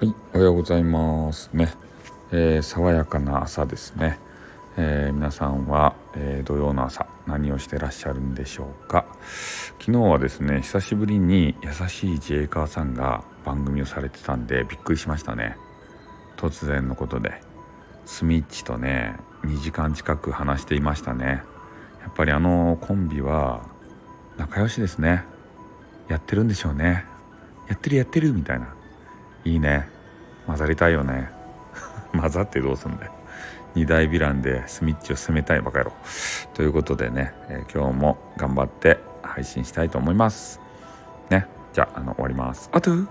はいおはようございます。ね、えー、爽やかな朝ですね、えー、皆さんは、えー、土曜の朝何をしてらっしゃるんでしょうか。昨日はですね久しぶりに優しい自衛官さんが番組をされてたんでびっくりしましたね。突然のことで。スミッチとね2時間近く話していましたね。やっぱりあのコンビは仲良しですね。やってるんでしょうね。やってるやってるみたいな。いいね。混ざりたいよね。混ざってどうすんだよ。二大ヴィランでスミッチを攻めたいバカ野郎。ということでね、えー、今日も頑張って配信したいと思います。ね。じゃああの終わります。あとよ